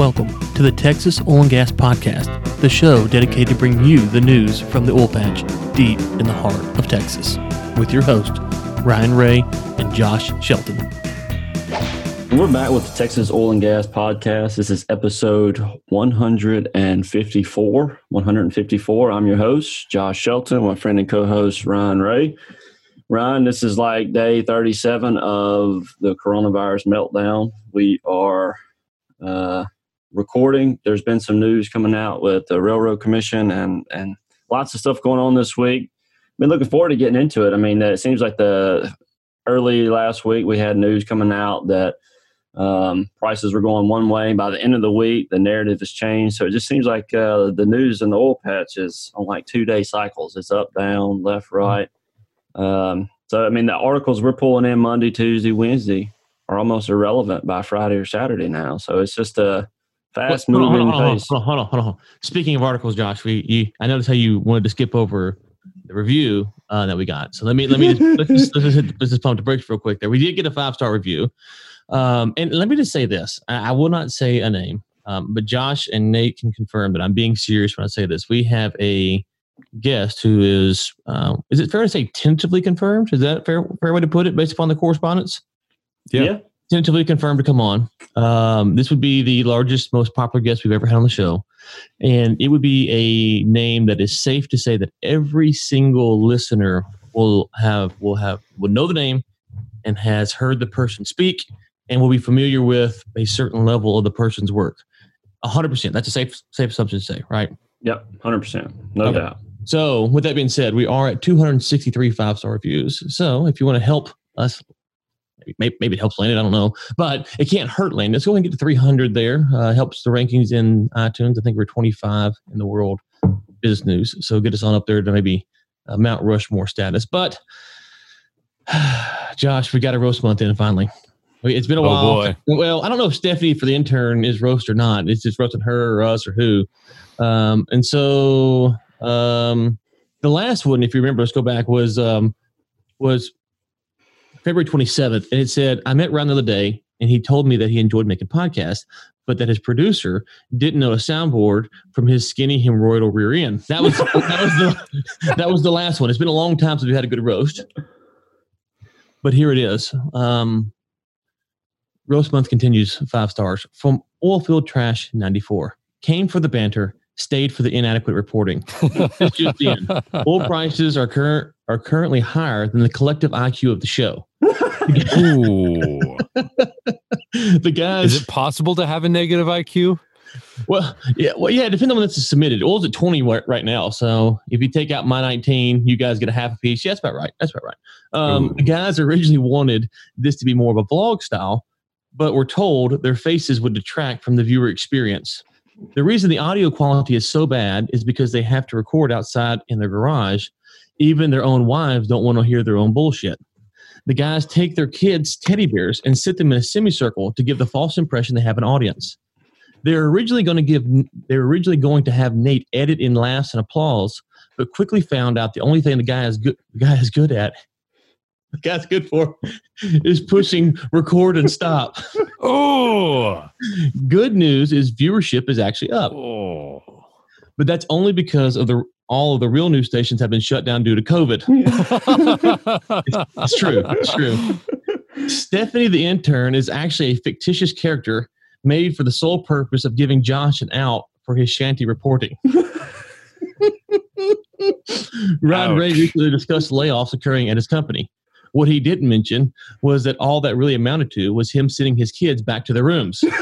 Welcome to the Texas Oil and Gas Podcast, the show dedicated to bring you the news from the oil patch deep in the heart of Texas, with your host, Ryan Ray and Josh Shelton. We're back with the Texas Oil and Gas Podcast. This is episode 154. 154. I'm your host, Josh Shelton, my friend and co host, Ryan Ray. Ryan, this is like day 37 of the coronavirus meltdown. We are uh, recording. There's been some news coming out with the Railroad Commission and, and lots of stuff going on this week. Been looking forward to getting into it. I mean, it seems like the early last week we had news coming out that um, prices were going one way. By the end of the week, the narrative has changed. So it just seems like uh, the news in the oil patch is on like two day cycles. It's up, down, left, right. Um, so I mean, the articles we're pulling in Monday, Tuesday, Wednesday are almost irrelevant by Friday or Saturday now. So it's just a fast Hold on, moving hold on, hold on, hold on, hold on, hold on. Speaking of articles, Josh, we you, I noticed how you wanted to skip over the review uh, that we got. So let me let me just, let's just, let's just hit let's just pump the brakes real quick. There, we did get a five star review, um, and let me just say this: I, I will not say a name, um, but Josh and Nate can confirm that I'm being serious when I say this. We have a guest who is um, is it fair to say tentatively confirmed? Is that a fair fair way to put it based upon the correspondence? yeah. Tentatively confirmed to come on. Um, this would be the largest, most popular guest we've ever had on the show, and it would be a name that is safe to say that every single listener will have will have will know the name and has heard the person speak and will be familiar with a certain level of the person's work. A hundred percent. That's a safe safe assumption to say, right? Yep. 100%. No Okay. doubt. So, with that being said, we are at 263 five star reviews. So, if you want to help us, maybe, maybe it helps Landon, I don't know, but it can't hurt Landon. Let's go and get to 300 there. Uh, helps the rankings in iTunes. I think we're 25 in the world business news. So, get us on up there to maybe uh, Mount Rushmore status. But, Josh, we got a roast month in finally. It's been a Oh, while. boy. Well, I don't know if Stephanie for the intern is roast or not. It's just roasting her or us or who. Um, and so um, the last one, if you remember, let's go back, was um, was February 27th. And it said, I met Ryan the other day and he told me that he enjoyed making podcasts, but that his producer didn't know a soundboard from his skinny hemorrhoidal rear end. That was that was the that was the last one. It's been a long time since we had a good roast. But here it is. Um, roast month continues five stars from Oilfield Trash 94. Came for the banter, stayed for the inadequate reporting. It's just the end. Oil prices are current are currently higher than the collective IQ of the show. Ooh. the guys, Is it possible to have a negative IQ? well, yeah, well, yeah. Depending on when this is submitted, oil's at twenty right right now. So if you take out my nineteen, you guys get a half a piece. Yeah, that's about right. That's about right. Um, the guys originally wanted this to be more of a vlog style, but were told their faces would detract from the viewer experience. The reason the audio quality is so bad is because they have to record outside in their garage. Even their own wives don't want to hear their own bullshit. The guys take their kids' teddy bears and sit them in a semicircle to give the false impression they have an audience. They're originally going to give they're originally going to have Nate edit in laughs and applause, but quickly found out the only thing the guy is good the guy is good at the guy's good for is pushing record and stop. Oh. Good news is viewership is actually up, Oh. but that's only because of the all of the real news stations have been shut down due to COVID. It's true. It's true. Stephanie the intern is actually a fictitious character made for the sole purpose of giving Josh an out for his shanty reporting. Ryan Ray recently discussed layoffs occurring at his company. What he didn't mention was that all that really amounted to was him sending his kids back to their rooms.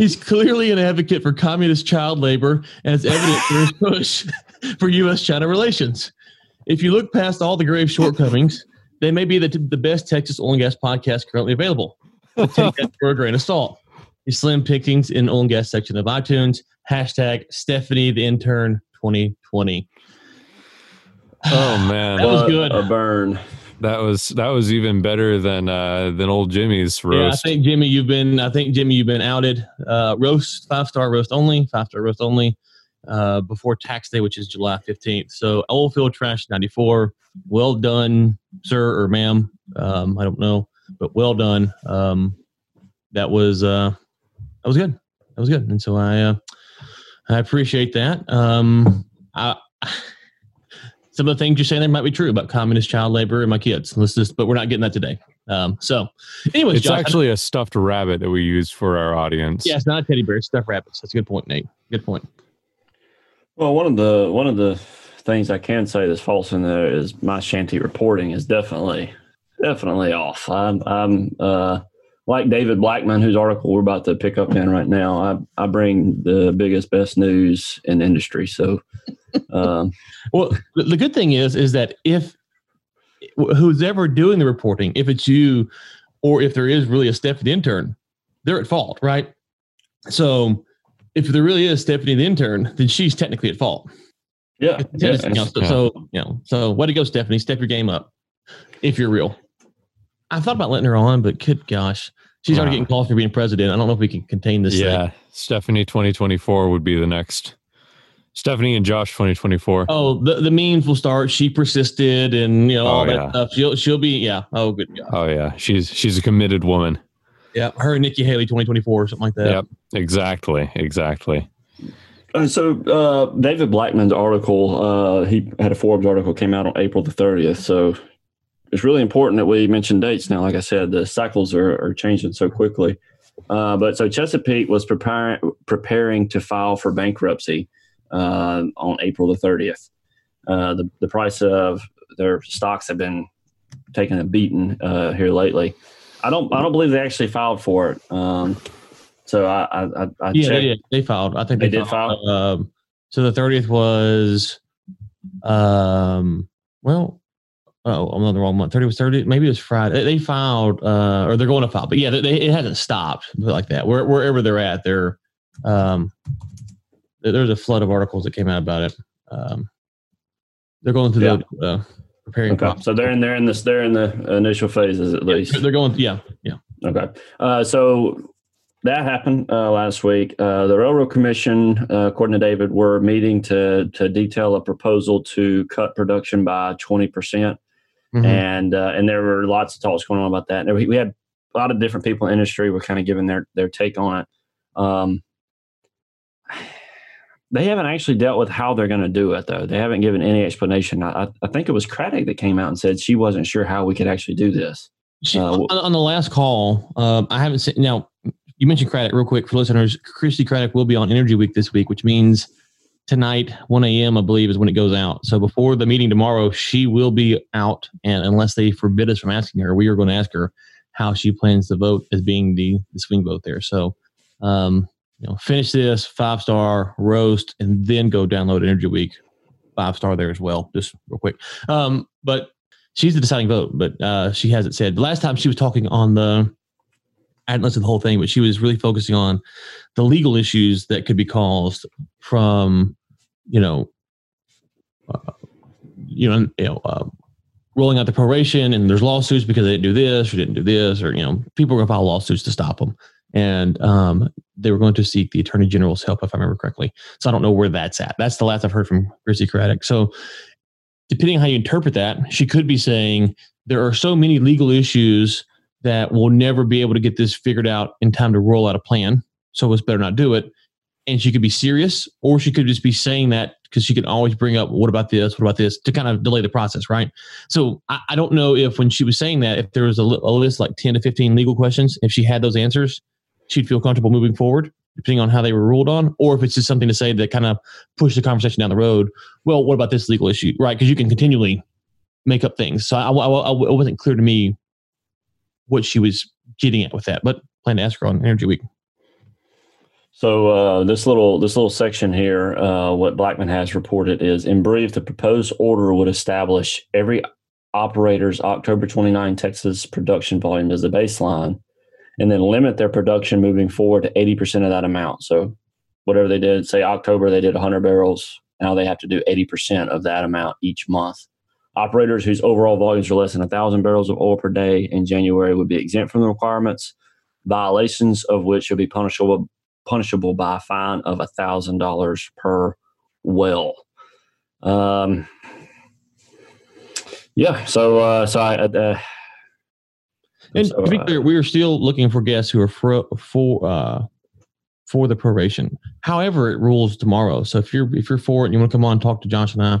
He's clearly an advocate for communist child labor, as evident through his push for U.S. China relations. If you look past all the grave shortcomings, they may be the, the best Texas oil and gas podcast currently available. But take that for a grain of salt. Your slim pickings in oil and gas section of iTunes. Hashtag Stephanie the intern 2020. oh man. That was good. A burn. That was that was even better than uh than old Jimmy's roast. Yeah, I think Jimmy, you've been. I think Jimmy, you've been outed. Uh, roast five star roast only. Five star roast only. Uh, before tax day, which is July fifteenth. So Oilfield Trash ninety four. Well done, sir or ma'am. Um, I don't know. but well done. Um, that was uh, that was good. That was good, and so I uh, I appreciate that. Um, I, some of the things you're saying there might be true about communist child labor and my kids. Let's just, but we're not getting that today. Um, so, anyways, it's Josh, actually a stuffed rabbit that we use for our audience. yeah, it's not a teddy bear. It's stuffed rabbits. That's a good point, Nate. Good point. Well, one of the one of the things I can say that's false in there is my shanty reporting is definitely definitely off. I'm I'm uh, like David Blackman, whose article we're about to pick up in right now. I I bring the biggest best news in the industry. So, um, Well, the good thing is, is that if who's ever doing the reporting, if it's you, or if there is really a Stephanie intern, they're at fault, right? So, if there really is Stephanie the intern, then she's technically at fault. yeah, yeah, so, Yeah. so, you know, so way to go, Stephanie. Step your game up if you're real. I thought about letting her on, but good gosh, she's already getting calls for being president. I don't know if we can contain this. thing. Yeah. Stephanie 2024 would be the next. Stephanie and Josh 2024. Oh, the, the memes will start. She persisted, and you know all Oh, that yeah. stuff. She'll she'll be yeah. Oh, good God. Oh yeah, she's she's a committed woman. Yeah, her and Nikki Haley, twenty twenty four, or something like that. Yep, exactly, exactly. Uh, so uh, David Blackman's article, uh, he had a Forbes article came out on April the 30th. So it's really important that we mention dates now. Like I said, the cycles are, are changing so quickly. Uh, but so Chesapeake was preparing preparing to file for bankruptcy uh, on April the 30th. Uh, the the price of their stocks have been taking a beating uh, here lately. I don't I don't believe they actually filed for it. Um, so I I, I, I yeah, they. They filed. I think they, They did filed. Um, so the thirtieth was, um, well, oh, I'm on the wrong month. Thirty was thirty. Maybe it was Friday. They, filed, uh, or they're going to file. But yeah, they, they, it hasn't stopped. Like that. Where, wherever they're at, they're, um, there- there's a flood of articles that came out about it. Um, they're going through the uh, preparing. Okay, process. so they're in they're in this they're in the initial phases at least. They're going. Yeah, yeah. Okay, uh, so that happened uh, last week. Uh, the Railroad Commission, uh, according to David, were meeting to to detail a proposal to cut production by twenty percent, Mhm. and uh, and there were lots of talks going on about that. And we, we had a lot of different people in the industry were kind of giving their their take on it. Um, they haven't actually dealt with how they're going to do it, though. They haven't given any explanation. I, I- I think it was Craddick that came out and said she wasn't sure how we could actually do this. She, Uh, on, on the last call, um, I haven't seen. Now, you mentioned Craddick real quick for listeners. Christi Craddick will be on Energy Week this week, which means tonight, 1 a.m., I believe, is when it goes out. So before the meeting tomorrow, she will be out. And unless they forbid us from asking her, we are going to ask her how she plans to vote as being the, the swing vote there. So, um, you know, finish this five star roast and then go download Energy Week five star there as well, just real quick. Um, but she's the deciding vote, but uh, she hasn't said. The last time she was talking on the, I hadn't listened to the whole thing, but she was really focusing on the legal issues that could be caused from, you know, uh, you know, you know, uh, rolling out the proration, and there's lawsuits because they didn't do this or didn't do this, or you know, people are going to file lawsuits to stop them, and um, they were going to seek the attorney general's help, if I remember correctly. So I don't know where that's at. That's the last I've heard from Chrissy Craddick. So depending on how you interpret that, she could be saying there are so many legal issues that we'll never be able to get this figured out in time to roll out a plan. So it's better not do it. And she could be serious, or she could just be saying that because she can always bring up, what about this? What about this? To kind of delay the process, right? So I, I don't know if when she was saying that, if there was a, li- a list like 10 to 15 legal questions, if she had those answers, she'd feel comfortable moving forward, depending on how they were ruled on, or if it's just something to say that kind of push the conversation down the road. Well, what about this legal issue, right? Because you can continually make up things. So I, I, I- it wasn't clear to me what she was getting at with that, but plan to ask her on Energy Week. So uh, this little this little section here, uh, what Blackman has reported is, in brief, the proposed order would establish every operator's October 29 Texas production volume as the baseline, and then limit their production moving forward to 80% of that amount. So whatever they did, say October they did 100 barrels, now they have to do 80% of that amount each month. Operators whose overall volumes are less than 1,000 barrels of oil per day in January would be exempt from the requirements, violations of which would be punishable punishable by a fine of thousand dollars per well. Um, yeah, so uh, so I uh, And So, to be uh, clear, we are still looking for guests who are for for uh, for the proration. However, it rules tomorrow. So if you're if you're for it and you want to come on and talk to Josh and I,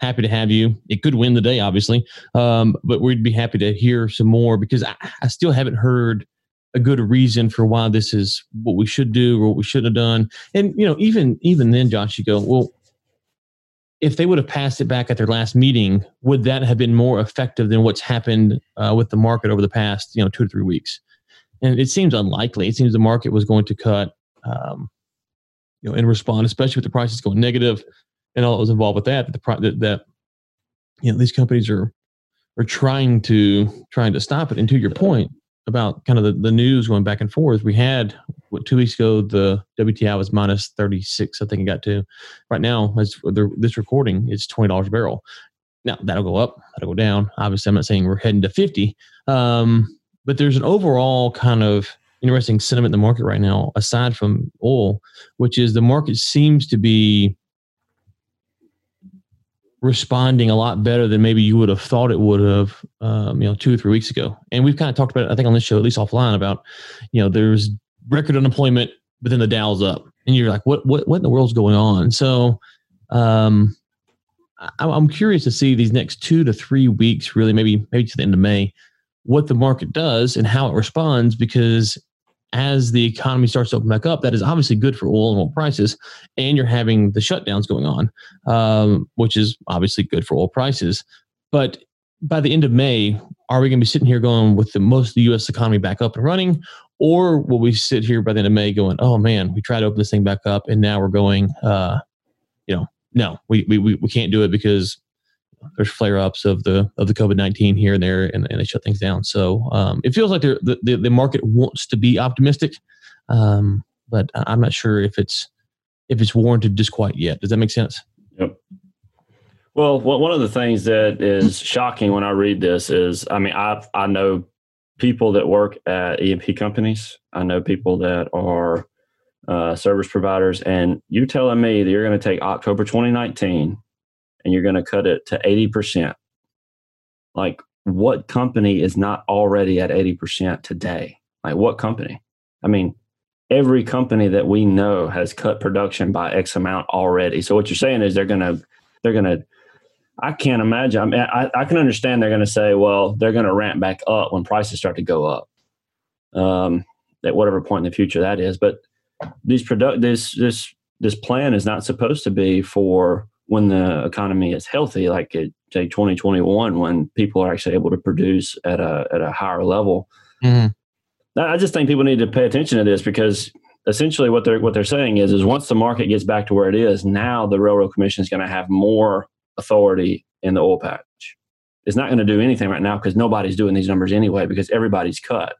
happy to have you. It could win the day, obviously, um, but we'd be happy to hear some more because I, I still haven't heard a good reason for why this is what we should do or what we shouldn't have done. And you know, even even then, Josh, you go well. If they would have passed it back at their last meeting, would that have been more effective than what's happened uh, with the market over the past, you know, two to three weeks? And it seems unlikely. It seems the market was going to cut, um, you know, in response, especially with the prices going negative and all that was involved with that. That, the, that, that you know these companies are are trying to trying to stop it. And to your point about kind of the, the news going back and forth, we had what two weeks ago the WTI was minus thirty six. I think it got to. Right now, as this recording, it's twenty dollars a barrel. Now that'll go up, that'll go down. Obviously, I'm not saying we're heading to fifty, um, but there's an overall kind of interesting sentiment in the market right now, aside from oil, which is the market seems to be responding a lot better than maybe you would have thought it would have, um, you know, two or three weeks ago. And we've kind of talked about it, I think, on this show, at least offline, about, you know, there's record unemployment, but then the Dow's up, and you're like, what, what, what in the world's going on? So, um, I, I'm curious to see these next two to three weeks, really, maybe maybe to the end of May, what the market does and how it responds, because as the economy starts to open back up, that is obviously good for oil and oil prices, and you're having the shutdowns going on, um, which is obviously good for oil prices. But by the end of May, are we going to be sitting here going with the most of the U.S. economy back up and running, or will we sit here by the end of May going, "Oh man, we tried to open this thing back up, and now we're going, uh, you know, no, we we we we can't do it because there's flare ups of the of the COVID nineteen here and there, and, and they shut things down. So um, it feels like the, the the market wants to be optimistic, um, but I'm not sure if it's if it's warranted just quite yet. Does that make sense? Yep. Well, one of the things that is shocking when I read this is, I mean, I I know people that work at E&P companies. I know people that are uh, service providers, and you're telling me that you're going to take October 2019 and you're going to cut it to 80 percent. Like, what company is not already at 80 percent today? Like, what company? I mean, every company that we know has cut production by X amount already. So what you're saying is they're going to they're going to I can't imagine. I mean, I, I can understand they're going to say, well, they're going to ramp back up when prices start to go up, um, at whatever point in the future that is. But these product this this this plan is not supposed to be for when the economy is healthy, like it, say 2021, when people are actually able to produce at a at a higher level. Mhm. I I just think people need to pay attention to this because essentially what they're what they're saying is is once the market gets back to where it is, now the railroad commission is going to have more authority in the oil patch. It's not going to do anything right now because nobody's doing these numbers anyway because everybody's cut.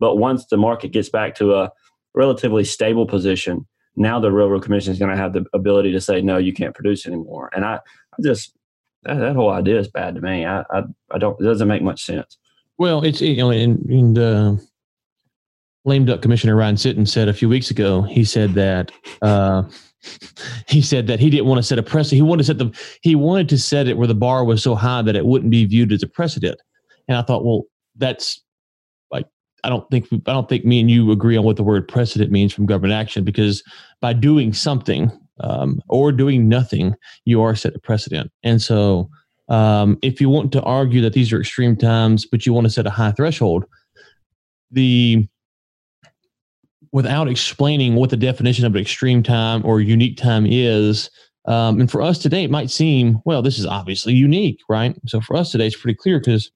But once the market gets back to a relatively stable position, now the railroad commission is going to have the ability to say no, you can't produce anymore. And I, I just that, that whole idea is bad to me. I, I, I don't. It doesn't make much sense. Well, it's you know, and, and uh, lame duck commissioner Ryan Sitton said a few weeks ago. He said that uh, he said that he didn't want to set a precedent. He wanted to set the he wanted to set it where the bar was so high that it wouldn't be viewed as a precedent. And I thought, well, that's I don't think I don't think me and you agree on what the word precedent means from government action because by doing something um, or doing nothing, you are set a precedent. And so, um, if you want to argue that these are extreme times, but you want to set a high threshold, the without explaining what the definition of an extreme time or unique time is. Um, and for us today, it might seem, well, this is obviously unique, right? So for us today, it's pretty clear because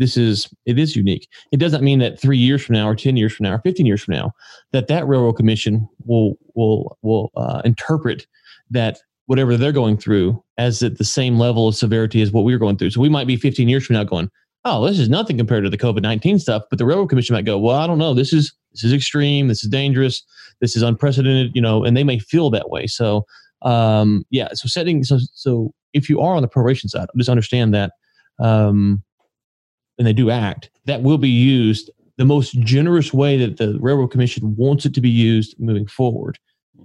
this is it is unique. It doesn't mean that three years from now, or ten years from now, or fifteen years from now, that that railroad commission will will will uh, interpret that whatever they're going through as at the same level of severity as what we're going through. So we might be fifteen years from now going, oh, this is nothing compared to the COVID nineteen stuff. But the railroad commission might go, well, I don't know, this is this is extreme, this is dangerous, this is unprecedented, you know, and they may feel that way. So um, yeah, so setting so so if you are on the proration side, just understand that um, and they do act, that will be used the most generous way that the railroad commission wants it to be used moving forward.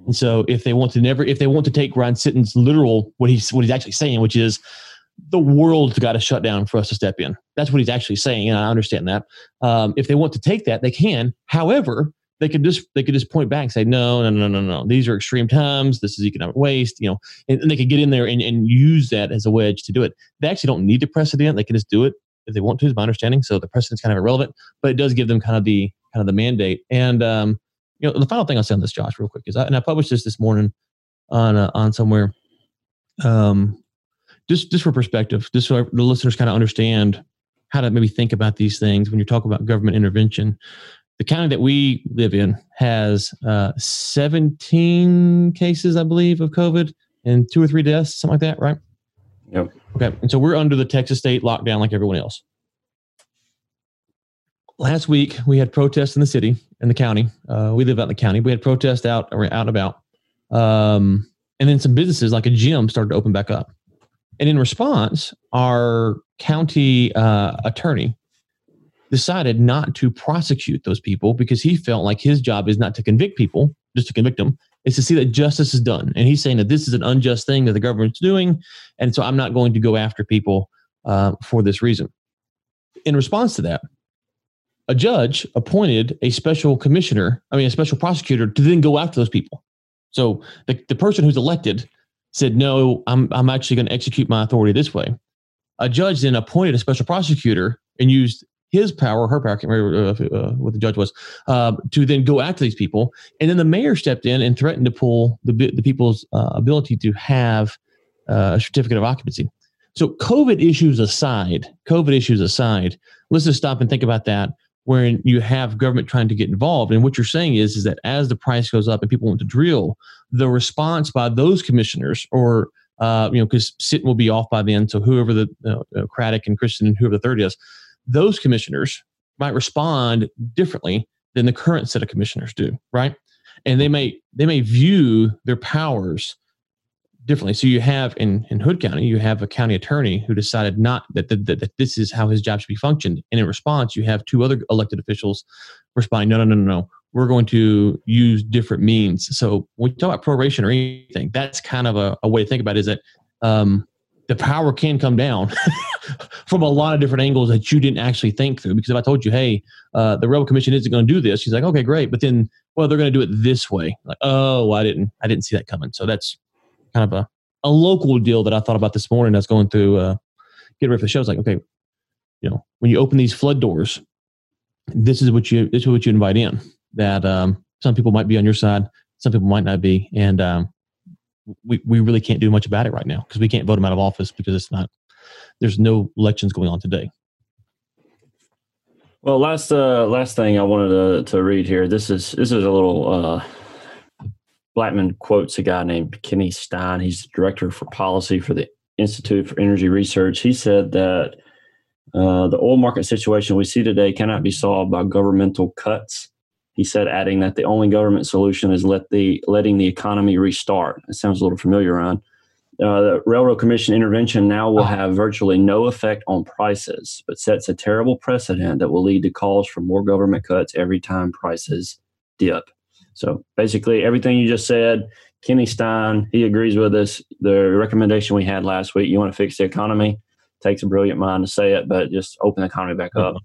And so if they want to never if they want to take Ryan Sitton's literal what he's what he's actually saying, which is the world's got to shut down for us to step in. That's what he's actually saying, and I understand that. Um, if they want to take that, they can. However, they could just they could just point back and say, no, no, no, no, no. These are extreme times. This is economic waste. You know, and, and they could get in there and, and use that as a wedge to do it. They actually don't need the precedent. They can just do it if they want to, is my understanding. So the precedent's kind of irrelevant, but it does give them kind of the kind of the mandate. And um, you know, the final thing I'll say on this, Josh, real quick, is I, and I published this this morning on uh, on somewhere. Um, just just for perspective, just so the listeners kind of understand how to maybe think about these things when you're talking about government intervention. The county that we live in has uh, 17 cases, I believe, of COVID and two or three deaths, something like that, right? Yep. Okay. And so we're under the Texas state lockdown like everyone else. Last week, we had protests in the city, in the county. Uh, we live out in the county. We had protests out, out and about. Um, and then some businesses like a gym started to open back up. And in response, our county uh, attorney decided not to prosecute those people because he felt like his job is not to convict people, just to convict them, is to see that justice is done. And he's saying that this is an unjust thing that the government's doing. And so I'm not going to go after people uh, for this reason. In response to that, a judge appointed a special commissioner, I mean, a special prosecutor to then go after those people. So the, the person who's elected said, no, I'm, I'm actually going to execute my authority this way. A judge then appointed a special prosecutor and used his power, her power, I can't remember uh, uh, what the judge was, uh, to then go after these people. And then the mayor stepped in and threatened to pull the, the people's uh, ability to have uh, a certificate of occupancy. So, COVID issues aside, COVID issues aside, let's just stop and think about that. Where you have government trying to get involved, and what you're saying is, is that as the price goes up and people want to drill, the response by those commissioners, or you know, because Sitton will be off by then, so whoever the Craddick and Christian and whoever the third is, those commissioners might respond differently than the current set of commissioners do, right? And they may they may view their powers differently. So you have in in Hood County, you have a county attorney who decided not that that, that, that this is how his job should be functioned, and in response, you have two other elected officials responding, no, no, no, no, no. We're going to use different means. So when you talk about proration or anything, that's kind of a, a way to think about it, is that um, the power can come down from a lot of different angles that you didn't actually think through. Because if I told you, hey, uh, the Railroad Commission isn't going to do this, she's like, okay, great. But then, well, they're going to do it this way. Like, oh, I didn't, I didn't see that coming. So that's kind of a, a local deal that I thought about this morning. Was going through, uh, getting ready for the show. It's like, okay, you know, when you open these flood doors, this is what you, this is what you invite in. That um, some people might be on your side, some people might not be, and um, we, we really can't do much about it right now because we can't vote him out of office because it's not there's no elections going on today. Well, last uh, last thing I wanted to, to read here. This is this is a little uh, Blackman quotes a guy named Kenny Stein. He's the director for policy for the Institute for Energy Research. He said that uh, the oil market situation we see today cannot be solved by governmental cuts he said, adding that the only government solution is let the letting the economy restart. It sounds a little familiar, Ron. Uh, the Railroad Commission intervention now will have virtually no effect on prices, but sets a terrible precedent that will lead to calls for more government cuts every time prices dip. So basically, everything you just said, Kenny Stein, he agrees with us. The recommendation we had last week, you want to fix the economy, takes a brilliant mind to say it, but just open the economy back up.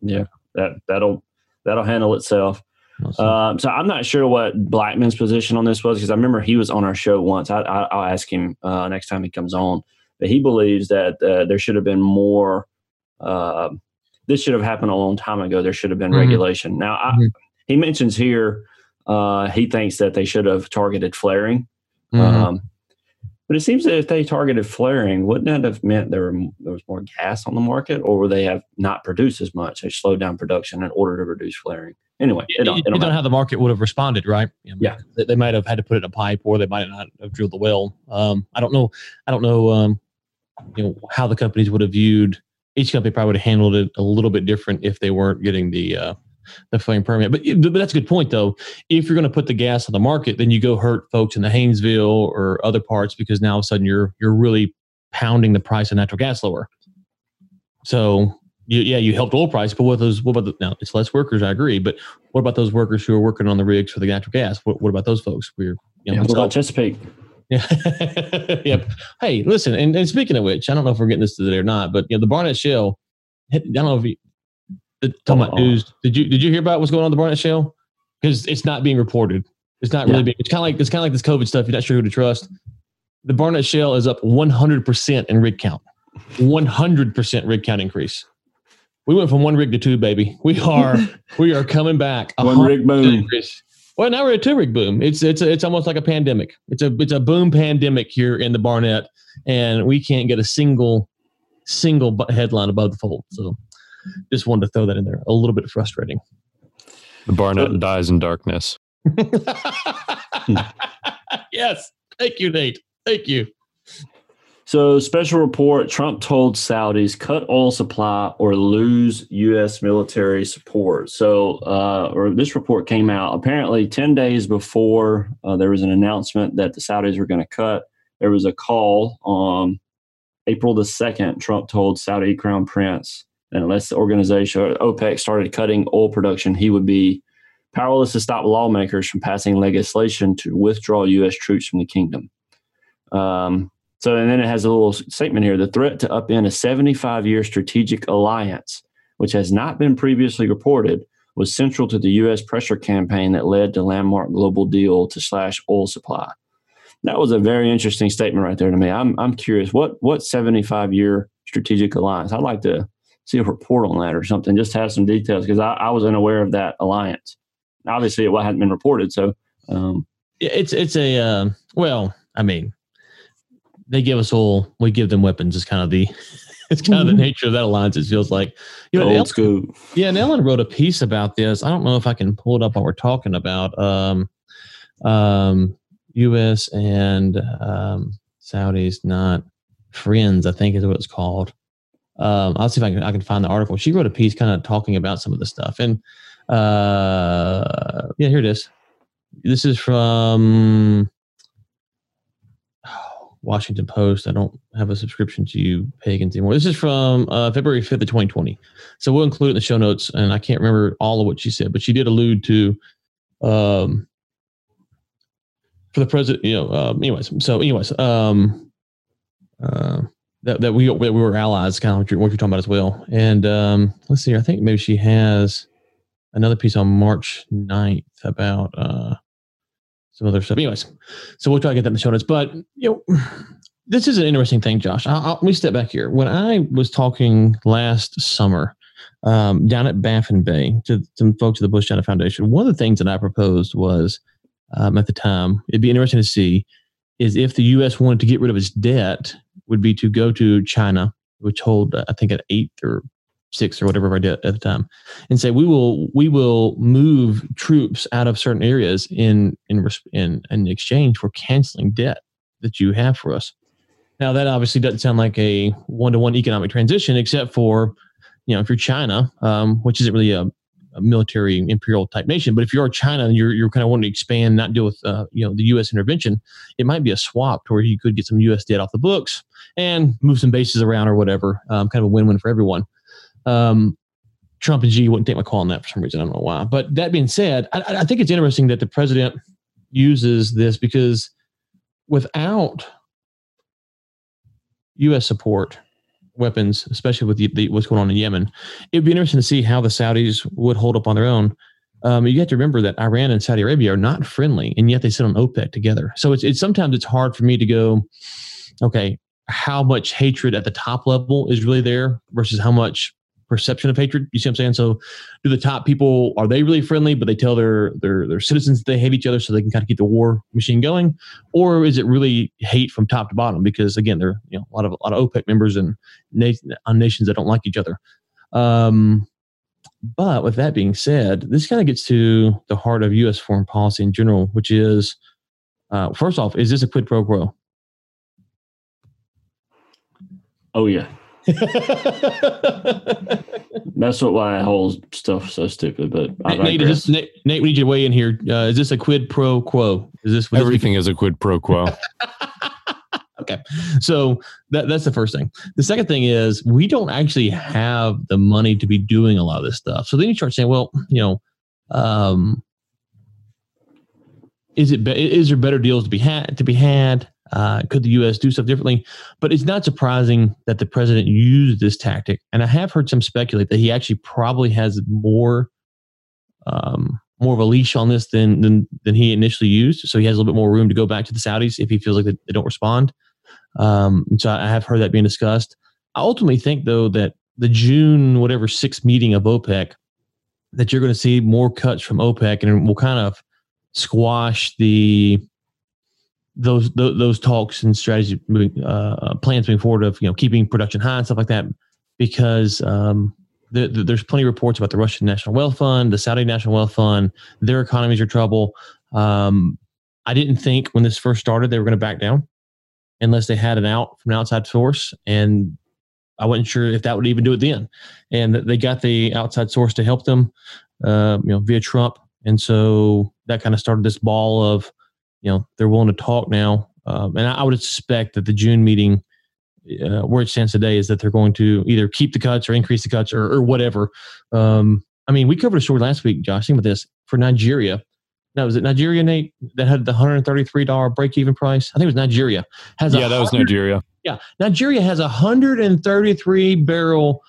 Yeah, that that'll that'll handle itself. Awesome. Um, so I'm not sure what Blackman's position on this was because I remember he was on our show once. I, will ask him uh, next time he comes on. But he believes that uh, there should have been more. Uh, this should have happened a long time ago. There should have been mm-hmm. regulation. Now I, mm-hmm. he mentions here uh, he thinks that they should have targeted flaring. Mm-hmm. Um, but it seems that if they targeted flaring, wouldn't that have meant there, were, there was more gas on the market, or would they have not produced as much? They slowed down production in order to reduce flaring. Anyway, it don't, don't, know how the market would have responded, right? Yeah, they, they, might have had to put it in a pipe, or they might not have drilled the well. Um, I don't know. I don't know. Um, you know how the companies would have viewed. Each company probably would have handled it a little bit different if they weren't getting the uh, the flame permit. But, but that's a good point, though. If you're going to put the gas on the market, then you go hurt folks in the Haynesville or other parts because now all of a sudden you're you're really pounding the price of natural gas lower. So you, yeah, you helped oil price, but what those? What about the, now? It's less workers, I agree, but what about those workers who are working on the rigs for the natural gas? What, what about those folks? We're you know, yeah, about Chesapeake? Yeah. yep. Hey, listen, and, and speaking of which, I don't know if we're getting this today or not, but you know, the Barnett Shale. I don't know if you the, talking about Uh-oh. news. Did you did you hear about what's going on the Barnett Shale? Because it's not being reported. It's not really Yeah. being. It's kind of like it's kind of like this COVID stuff. You're not sure who to trust. The Barnett Shale is up 100 percent in rig count. 100 percent rig count increase. We went from one rig to two, baby. We are we are coming back. One rig boom. increase. Well, now we're at two rig boom. It's it's a, it's almost like a pandemic. It's a it's a boom pandemic here in the Barnett, and we can't get a single single headline above the fold. So, just wanted to throw that in there. A little bit frustrating. The Barnett dies in darkness. yes, thank you, Nate. Thank you. So, special report Trump told Saudis cut oil supply or lose U.S. military support. So, uh, or this report came out apparently 10 days before uh, there was an announcement that the Saudis were going to cut. There was a call on April the 2nd. Trump told Saudi Crown Prince that unless the organization or OPEC started cutting oil production, he would be powerless to stop lawmakers from passing legislation to withdraw U.S. troops from the kingdom. Um, so, and then it has a little statement here the threat to upend a 75 year strategic alliance, which has not been previously reported, was central to the U.S. pressure campaign that led to landmark global deal to slash oil supply. That was a very interesting statement right there to me. I'm, I'm curious, what, what 75 year strategic alliance? I'd like to see a report on that or something, just have some details because I, I was unaware of that alliance. Obviously, it hadn't been reported. So, um, Yeah, It's it's a uh, well, I mean, they give us all, we give them weapons. Is kind of the it's kind of the nature of that alliance. It feels like you know, old Ellen- school. Yeah, and Ellen wrote a piece about this. I don't know if I can pull it up while we're talking about um, um, U.S. and um, Saudis not friends. I think is what it's called. Um, I'll see if I can I can find the article. She wrote a piece kind of talking about some of the stuff, and uh, yeah, here it is. This is from Washington Post. I don't have a subscription to you pagans anymore. This is from uh, February 5th of 2020. So we'll include it in the show notes. And I can't remember all of what she said, but she did allude to um, for the president, you know, um, anyways. So, anyways, um, uh, that, that we that we were allies, kind of what you're, what you're talking about as well. And um, let's see, I think maybe she has another piece on March 9th about uh, some other stuff. Anyways, so we'll try to get that in the show notes. But you know, this is an interesting thing, Josh. I'll, I'll, let me step back here. When I was talking last summer um, down at Baffin Bay to some folks at the Bush China Foundation, one of the things that I proposed was um, at the time it'd be interesting to see is if the U.S. wanted to get rid of its debt, would be to go to China, which hold I think an eighth or sixth or whatever our debt at the time, and say we will we will move troops out of certain areas in in in, in exchange for canceling debt that you have for us. Now that obviously doesn't sound like a one to one economic transition, except for you know if you're China, um, which isn't really a military imperial type nation, but if you're China and you're you're kind of wanting to expand, not deal with uh, you know the U.S. intervention, it might be a swap to where you could get some U.S. debt off the books and move some bases around or whatever. Um, kind of a win-win for everyone. Um, Trump and Xi wouldn't take my call on that for some reason. I don't know why. But that being said, I, I think it's interesting that the president uses this because without U.S. support, weapons, especially with the, the, what's going on in Yemen, it'd be interesting to see how the Saudis would hold up on their own. Um, you have to remember that Iran and Saudi Arabia are not friendly, and yet they sit on OPEC together. So it's, it's sometimes it's hard for me to go, okay, how much hatred at the top level is really there versus how much perception of hatred. You see what I'm saying? So, do the top people are they really friendly, but they tell their their their citizens they hate each other so they can kind of keep the war machine going, or is it really hate from top to bottom? Because again, there are you know a lot of a lot of OPEC members and on nations that don't like each other. Um, but with that being said, this kind of gets to the heart of U.S. foreign policy in general, which is uh, first off, is this a quid pro quo? Oh yeah, that's what why I hold stuff so stupid. But I Nate, Nate, this, Nate, Nate, we need you to weigh in here. Uh, is this a quid pro quo? Is this this- Everything is a quid pro quo. Okay, so that that's the first thing. The second thing is we don't actually have the money to be doing a lot of this stuff. So then you start saying, well, you know, um, is it be- is there better deals to be had to be had? Uh, could the U.S. do stuff differently? But it's not surprising that the president used this tactic. And I have heard some speculate that he actually probably has more um, more of a leash on this than, than than he initially used. So he has a little bit more room to go back to the Saudis if he feels like they, they don't respond. Um, so I have heard that being discussed. I ultimately think though that the June whatever sixth meeting of OPEC that you're going to see more cuts from OPEC and will kind of squash the those those, those talks and strategy moving, uh, plans moving forward of you know keeping production high and stuff like that because um, the, the, there's plenty of reports about the Russian National Wealth Fund, the Saudi National Wealth Fund, their economies are trouble. Um, I didn't think when this first started they were going to back down unless they had an out from an outside source, and I wasn't sure if that would even do it then. And they got the outside source to help them, uh, you know, via Trump, and so that kind of started this ball of, you know, they're willing to talk now. Um, and I, would suspect that the June meeting uh, where it stands today is that they're going to either keep the cuts or increase the cuts or, or whatever. Um, I mean, we covered a story last week, Josh, think about this for Nigeria. Now, was it Nigeria, Nate, that had the $133 break even price? I think it was Nigeria. Has yeah, that was Nigeria. Yeah. Nigeria has a 133 barrel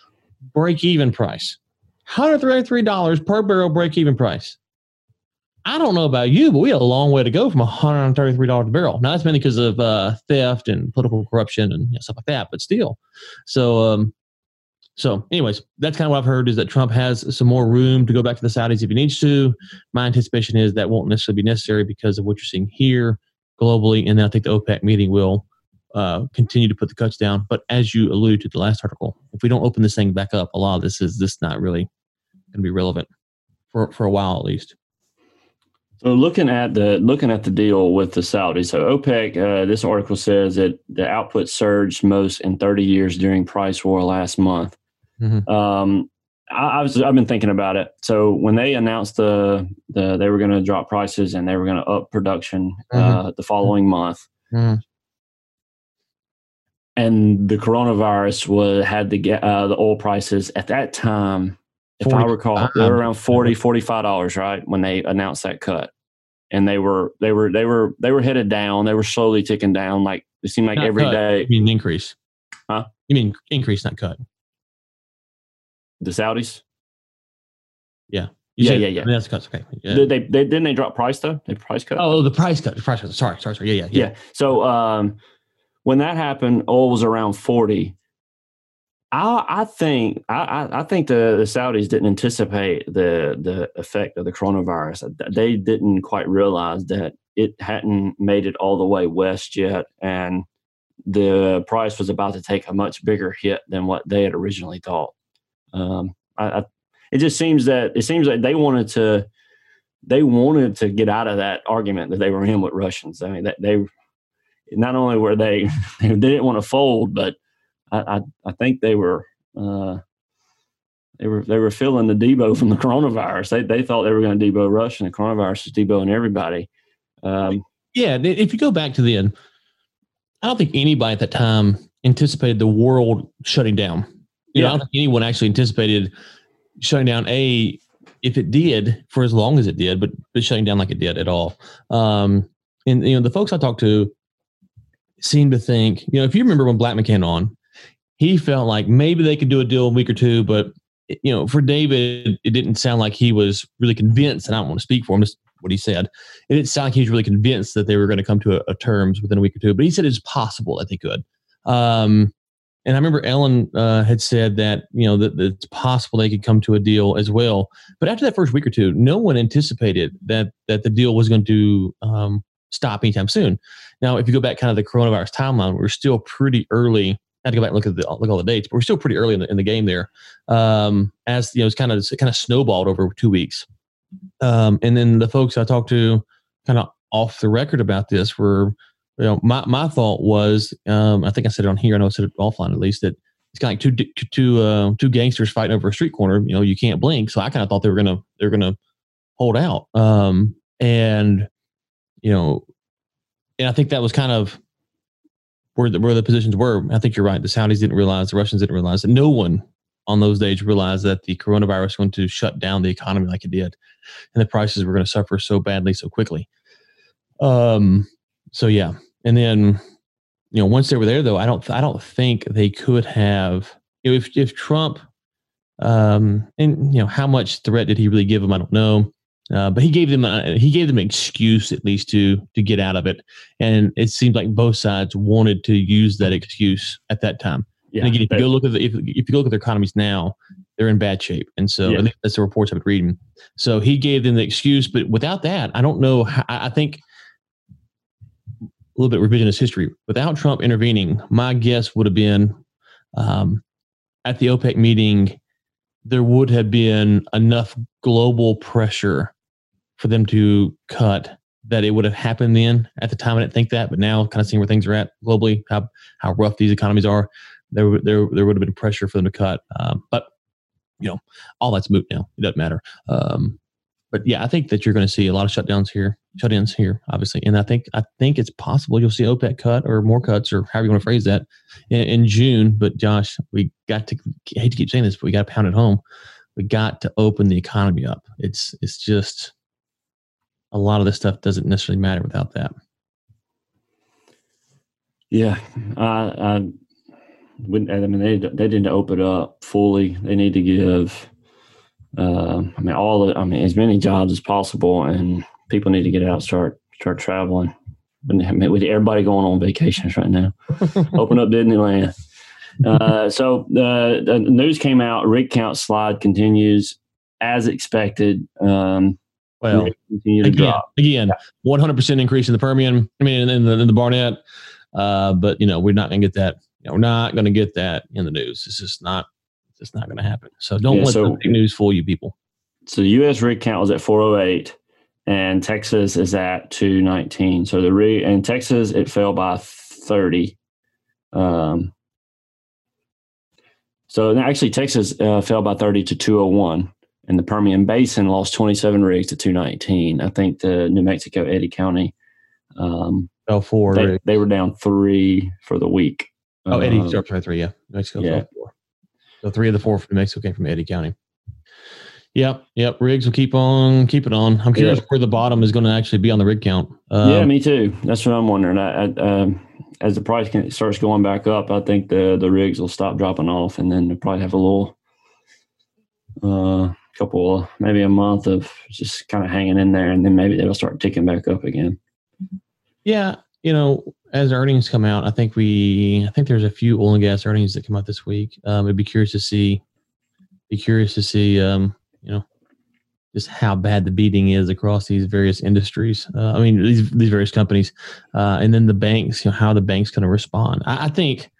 break even price. $133 per barrel break even price. I don't know about you, but we have a long way to go from $133 a barrel. Now that's mainly because of uh, theft and political corruption and you know, stuff like that, but still. So, um, so, anyways, that's kind of what I've heard is that Trump has some more room to go back to the Saudis if he needs to. My anticipation is that won't necessarily be necessary because of what you're seeing here globally, and then I think the OPEC meeting will uh, continue to put the cuts down. But as you alluded to the last article, if we don't open this thing back up, a lot of this is this not really going to be relevant for for a while at least. So looking at the looking at the deal with the Saudis, so OPEC, uh, this article says that the output surged most in 30 years during price war last month. Mm-hmm. Um, I, I, was I've been thinking about it. So when they announced the the they were going to drop prices and they were going to up production mm-hmm. uh, the following month, mm-hmm. and the coronavirus was had the uh, the oil prices at that time if I recall, uh, they were um, around uh-huh. 40 $45, right? When they announced that cut. And they were they were they were they were headed down. They were slowly ticking down. Like it seemed like not every cut. day. You mean increase? Huh? You mean increase, not cut? The Saudis? Yeah. You yeah, said, yeah, yeah. I mean, that's cuts. Okay. Yeah. Did they, they didn't they drop price though? They price cut. Oh, oh, the price cut. The price cut. Sorry, sorry, sorry. Yeah, yeah, yeah. yeah. So um, when that happened, oil was around forty, I, I think I, I think the, the Saudis didn't anticipate the the effect of the coronavirus. They didn't quite realize that it hadn't made it all the way west yet, and the price was about to take a much bigger hit than what they had originally thought. Um, I, I, it just seems that it seems like they wanted to they wanted to get out of that argument that they were in with Russians. I mean, that they not only were they they didn't want to fold, but I, I, I think they were uh, they were they were feeling the Debo from the coronavirus. They they thought they were going to Debo Rush, and the coronavirus is Deboing everybody. Um, yeah, if you go back to then, I don't think anybody at that time anticipated the world shutting down. You yeah. know, I don't think anyone actually anticipated shutting down. A if it did for as long as it did, but but shutting down like it did at all. Um, and you know, the folks I talked to seem to think, you know, if you remember when Blackman came on, he felt like maybe they could do a deal in a week or two, but you know, for David, it didn't sound like he was really convinced. And I don't want to speak for him, just what he said. It didn't sound like he was really convinced that they were going to come to a, a terms within a week or two. But he said it's possible that they could. Um, and I remember Ellen uh, had said that you know that, that, it's possible they could come to a deal as well. But after that first week or two, no one anticipated that that the deal was going to um, stop anytime soon. Now, if you go back kind of the coronavirus timeline, we're still pretty early had to go back and look at the look at all the dates, but we're still pretty early in the, in the game there. Um, as you know, it's kind of kind of snowballed over two weeks. Um, and then the folks I talked to, kind of off the record about this, were you know my my thought was um, I think I said it on here, I know I said it offline at least that it's kind of like two two uh, two gangsters fighting over a street corner. You know, you can't blink. So I kind of thought they were gonna they were gonna hold out. Um, and you know, and I think that was kind of where the, where the positions were. I think you're right. The Saudis didn't realize, the Russians didn't realize that no one on those days realized that the coronavirus was going to shut down the economy like it did, and the prices were going to suffer so badly so quickly. Um. So yeah, and then you know once they were there though i don't i don't think they could have if if trump um and you know how much threat did he really give them i don't know uh, but he gave them a, he gave them an excuse at least to to get out of it and it seems like both sides wanted to use that excuse at that time Yeah, and again if you go look at the, if, if you look at their economies now they're in bad shape and so Yeah. at least that's the reports i've been reading so he gave them the excuse but without that i don't know how, i I think a little bit revisionist history. Without Trump intervening, my guess would have been um, at the OPEC meeting, there would have been enough global pressure for them to cut that it would have happened then. At the time, I didn't think that, but now, kind of seeing where things are at globally, how how rough these economies are, there there there would have been pressure for them to cut. Um, but you know, all that's moot now. It doesn't matter. Um, but yeah, I think that you're going to see a lot of shutdowns here, shut-ins here, obviously, and I think I think it's possible you'll see OPEC cut or more cuts or however you want to phrase that in, in June. But Josh, we got to I hate to keep saying this, but we got to pound it home. We got to open the economy up. It's it's just a lot of this stuff doesn't necessarily matter without that. Yeah, I, I wouldn't. I mean, they they didn't open up fully. They need to give. Uh, I mean, all the. I mean, as many jobs as possible, and people need to get out, start start traveling. But I mean, with everybody going on vacations right now, open up Disneyland. Uh, so the, the news came out. Rig count slide continues as expected. Um, Well, continue to again, drop. again, one hundred percent increase in the Permian. I mean, in the, in the Barnett. Uh, but you know, we're not going to get that. You know, we're not going to get that in the news. It's just not. It's just not going to happen. So don't Yeah, let so- the fake news fool you, people. so the U.S. rig count was at 408, and Texas is at 219. So the rig in Texas it fell by 30. Um, so actually Texas uh, fell by 30 to 201, and the Permian Basin lost 27 rigs to 219. I think the New Mexico Eddy County um, Fell four. they, they were down three for the week. oh, Eddy. Um, sorry, three. Yeah, New Mexico. yeah. four. So three of the four from New Mexico came from Eddy County. Yep, yep. Rigs will keep on, keep it on. I'm curious Yeah. where the bottom is going to actually be on the rig count. Um, yeah, me too. That's what I'm wondering. I, I, um, as the price can, starts going back up, I think the the rigs will stop dropping off, and then they'll probably have a little, uh, couple, maybe a month of just kind of hanging in there, and then maybe they'll start ticking back up again. Yeah, you know, as earnings come out, I think we, I think there's a few oil and gas earnings that come out this week. Um, I'd be curious to see, be curious to see, um, you know, just how bad the beating is across these various industries. Uh, I mean, these these various companies, uh, and then the banks, you know, how the banks going to respond. I, I think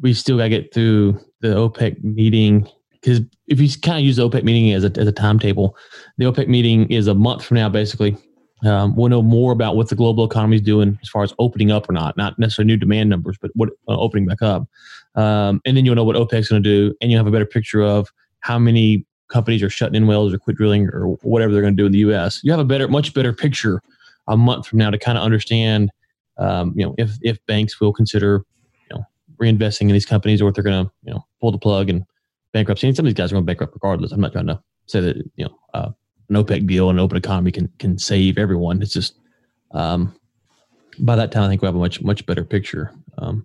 we still got to get through the OPEC meeting because if you kind of use the OPEC meeting as a as a timetable, the OPEC meeting is a month from now, basically. Um, we'll know more about what the global economy is doing as far as opening up or not, not necessarily new demand numbers, but what uh, opening back up. Um, and then you'll know what OPEC's going to do, and you'll have a better picture of how many companies are shutting in wells or quit drilling or whatever they're going to do in the U.S. You have a better, much better picture a month from now to kind of understand, um, you know, if if banks will consider, you know, reinvesting in these companies or if they're going to, you know, pull the plug and bankruptcy. And some of these guys are going bankrupt regardless. I'm not trying to say that you know uh, an OPEC deal and an open economy can can save everyone. It's just um, by that time I think we'll have a much much better picture. Um,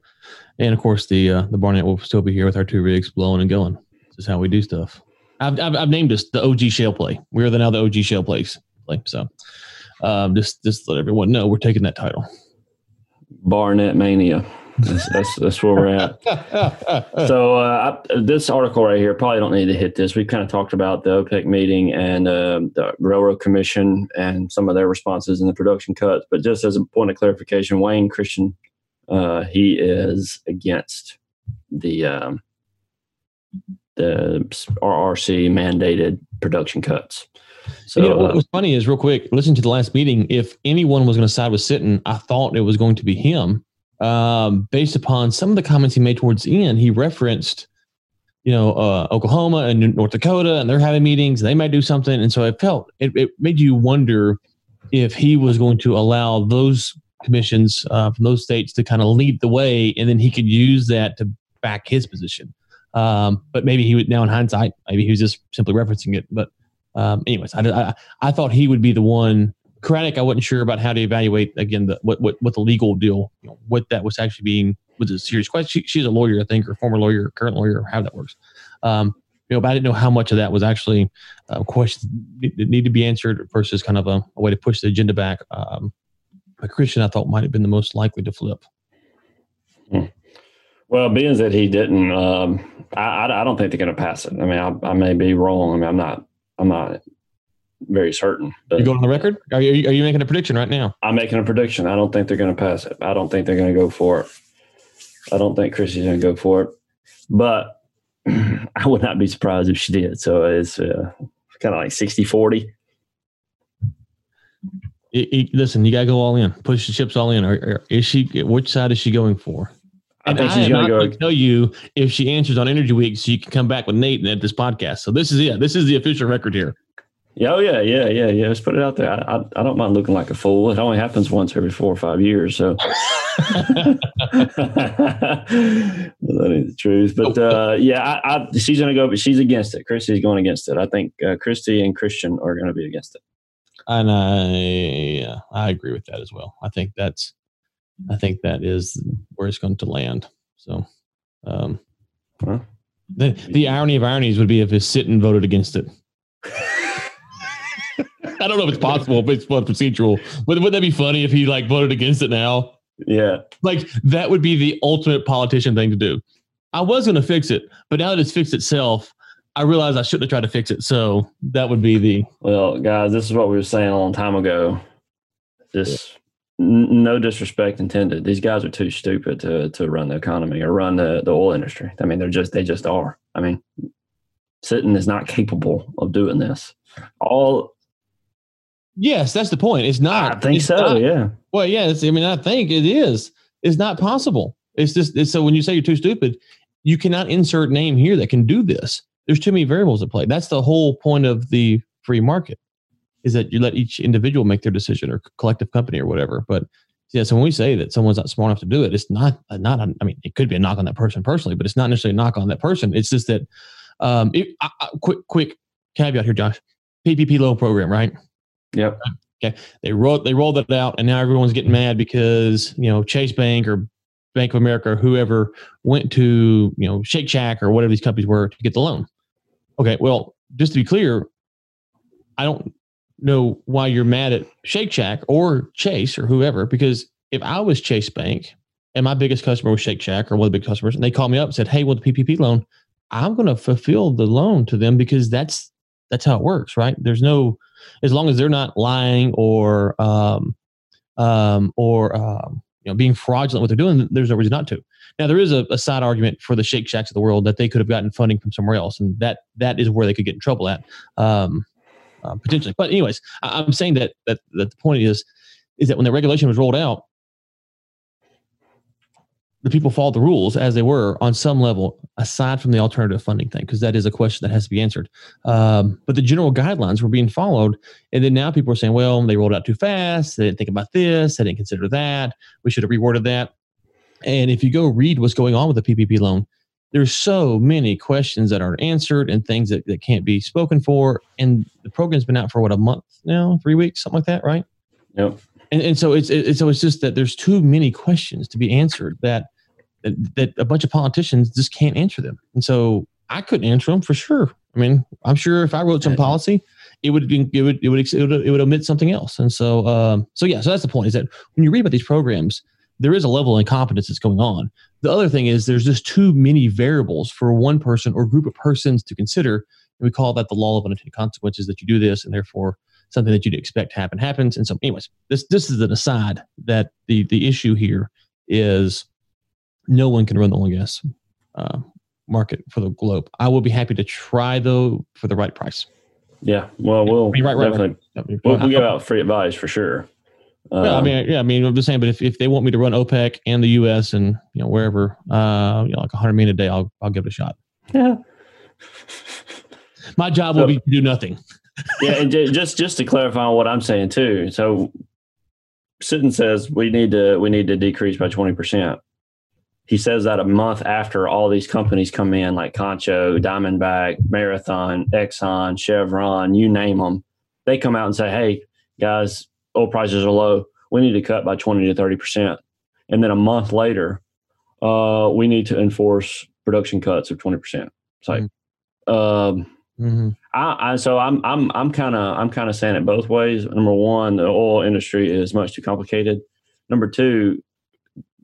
and of course the uh, the Barnett will still be here with our two rigs blowing and going. This is how we do stuff. I've I've, I've named this the OG shale play. We're the now the OG shale plays play. So um, just just let everyone know we're taking that title. Barnett mania. That's, that's, that's where we're at. So uh, I, this article right here probably don't need to hit this. We kind of talked about the OPEC meeting and uh, the Railroad Commission and some of their responses and the production cuts. But just as a point of clarification, Wayne Christian, uh, he is against the um, the RRC mandated production cuts. So you know, what uh, was funny is real quick, listen to the last meeting. If anyone was going to side with Sitton, I thought it was going to be him. Um, based upon some of the comments he made towards the end, he referenced, you know, uh, Oklahoma and North Dakota, and they're having meetings. They might do something, and so it felt it, it made you wonder if he was going to allow those commissions uh, from those states to kind of lead the way, and then he could use that to back his position. Um, but maybe he would now in hindsight, maybe he was just simply referencing it. But um, anyways, I, I I thought he would be the one Craddick, I wasn't sure about how to evaluate again the what what, what the legal deal, you know, what that was actually being was a serious question. She, she's a lawyer, I think, or former lawyer, current lawyer, how that works. Um, you know, but I didn't know how much of that was actually uh, questions that need to be answered versus kind of a, a way to push the agenda back. Um, but Christian, I thought might have been the most likely to flip. Hmm. Well, being that he didn't, um, I, I don't think they're going to pass it. I mean, I, I, may be wrong. I mean, I'm not, I'm not very certain. you going on the record? Are you, are you making a prediction right now? I'm making a prediction. I don't think they're going to pass it. I don't think they're going to go for it. I don't think Chrissy's going to go for it. But I would not be surprised if she did. So it's uh, kind of like 60 40. listen, you got to go all in. Push the chips all in. Or, or is she? Which side is she going for? I think she's going to go. I'll tell you if she answers on Energy Week, so you can come back with Nate and at this podcast. So this is it. This is the official record here. Yeah, oh yeah, yeah, yeah, yeah. Let's put it out there. I, I, I don't mind looking like a fool. It only happens once every four or five years, so that ain't the truth. But uh, yeah, I, I, she's going to go, but she's against it. Christi's going against it. I think uh, Christy and Christian are going to be against it. And I, yeah, I agree with that as well. I think that's, I think that is where it's going to land. So, um, huh? the the irony of ironies would be if his sitting voted against it. I don't know if it's possible, but it's procedural. Would, would that be funny if he like voted against it now? Yeah. Like that would be the ultimate politician thing to do. I was going to fix it, but now that it's fixed itself, I realized I shouldn't have tried to fix it. So that would be the. Well, guys, this is what we were saying a long time ago. This, yeah. n- no disrespect intended. These guys are too stupid to to run the economy or run the, the oil industry. I mean, they're just they just are. I mean, Sitton is not capable of doing this. All Yes, that's the point. It's not. I think so. Not, yeah. Well, yeah. I mean, I think it is. It's not possible. It's just. It's, so when you say you're too stupid, you cannot insert name here that can do this. There's too many variables at play. That's the whole point of the free market, is that you let each individual make their decision or collective company or whatever. But yeah, so when we say that someone's not smart enough to do it, it's not not. I mean, it could be a knock on that person personally, but it's not necessarily a knock on that person. It's just that. Um, it, I, I, quick quick caveat here, Josh. PPP loan program, right? Yep. Okay. They wrote they rolled it out, and now everyone's getting mad because you know Chase Bank or Bank of America or whoever went to you know Shake Shack or whatever these companies were to get the loan. Okay. Well, just to be clear, I don't know why you're mad at Shake Shack or Chase or whoever because if I was Chase Bank and my biggest customer was Shake Shack or one of the big customers, and they called me up and said, "Hey, want the PPP loan?" I'm going to fulfill the loan to them because that's that's how it works, right? There's no as long as they're not lying or um, um, or um, you know being fraudulent what they're doing, there's no reason not to. Now there is a, a, side argument for the Shake Shacks of the world that they could have gotten funding from somewhere else, and that that is where they could get in trouble at um, uh, potentially. But anyways, I, I'm saying that, that that the point is is that when the regulation was rolled out, the people followed the rules as they were on some level, aside from the alternative funding thing, because that is a question that has to be answered. Um, but the general guidelines were being followed, and then now people are saying, "Well, they rolled out too fast. They didn't think about this. They didn't consider that. We should have reworded that." And if you go read what's going on with the PPP loan, there's so many questions that aren't answered and things that, that can't be spoken for. And the program's been out for what a month now, three weeks, something like that, right? Yep and, and so it's it, so it's just that there's too many questions to be answered that that a bunch of politicians just can't answer them. And so I couldn't answer them for sure. I mean, I'm sure if I wrote some policy, it would it would it would it would, it would omit something else. And so um, so yeah, so that's the point is that when you read about these programs, there is a level of incompetence that's going on. The other thing is there's just too many variables for one person or group of persons to consider. And we call that the law of unintended consequences that you do this and therefore something that you'd expect to happen happens. And so, anyways, this this is an aside that the the issue here is no one can run the oil and gas uh, market for the globe. I will be happy to try though for the right price. Yeah, well, we'll right, right, definitely right. We'll, we'll give out free advice for sure. Um, yeah, I mean, yeah, I mean, I'm just saying, but if, if they want me to run OPEC and the U.S. and you know wherever, uh, you know, like 100 million a day, I'll I'll give it a shot. Yeah. My job so, will be to do nothing yeah, and just just to clarify on what I'm saying too. So, Sitton says we need to we need to decrease by twenty percent. He says that a month after all these companies come in, like Concho, Diamondback, Marathon, Exxon, Chevron, you name them, they come out and say, "Hey, guys, oil prices are low. We need to cut by 20 to 30 percent, and then a month later, uh, we need to enforce production cuts of 20 percent. It's like, mm-hmm. um, mm-hmm. I, I, so I'm I'm I'm kind of I'm kind of saying it both ways. Number one, the oil industry is much too complicated. Number two,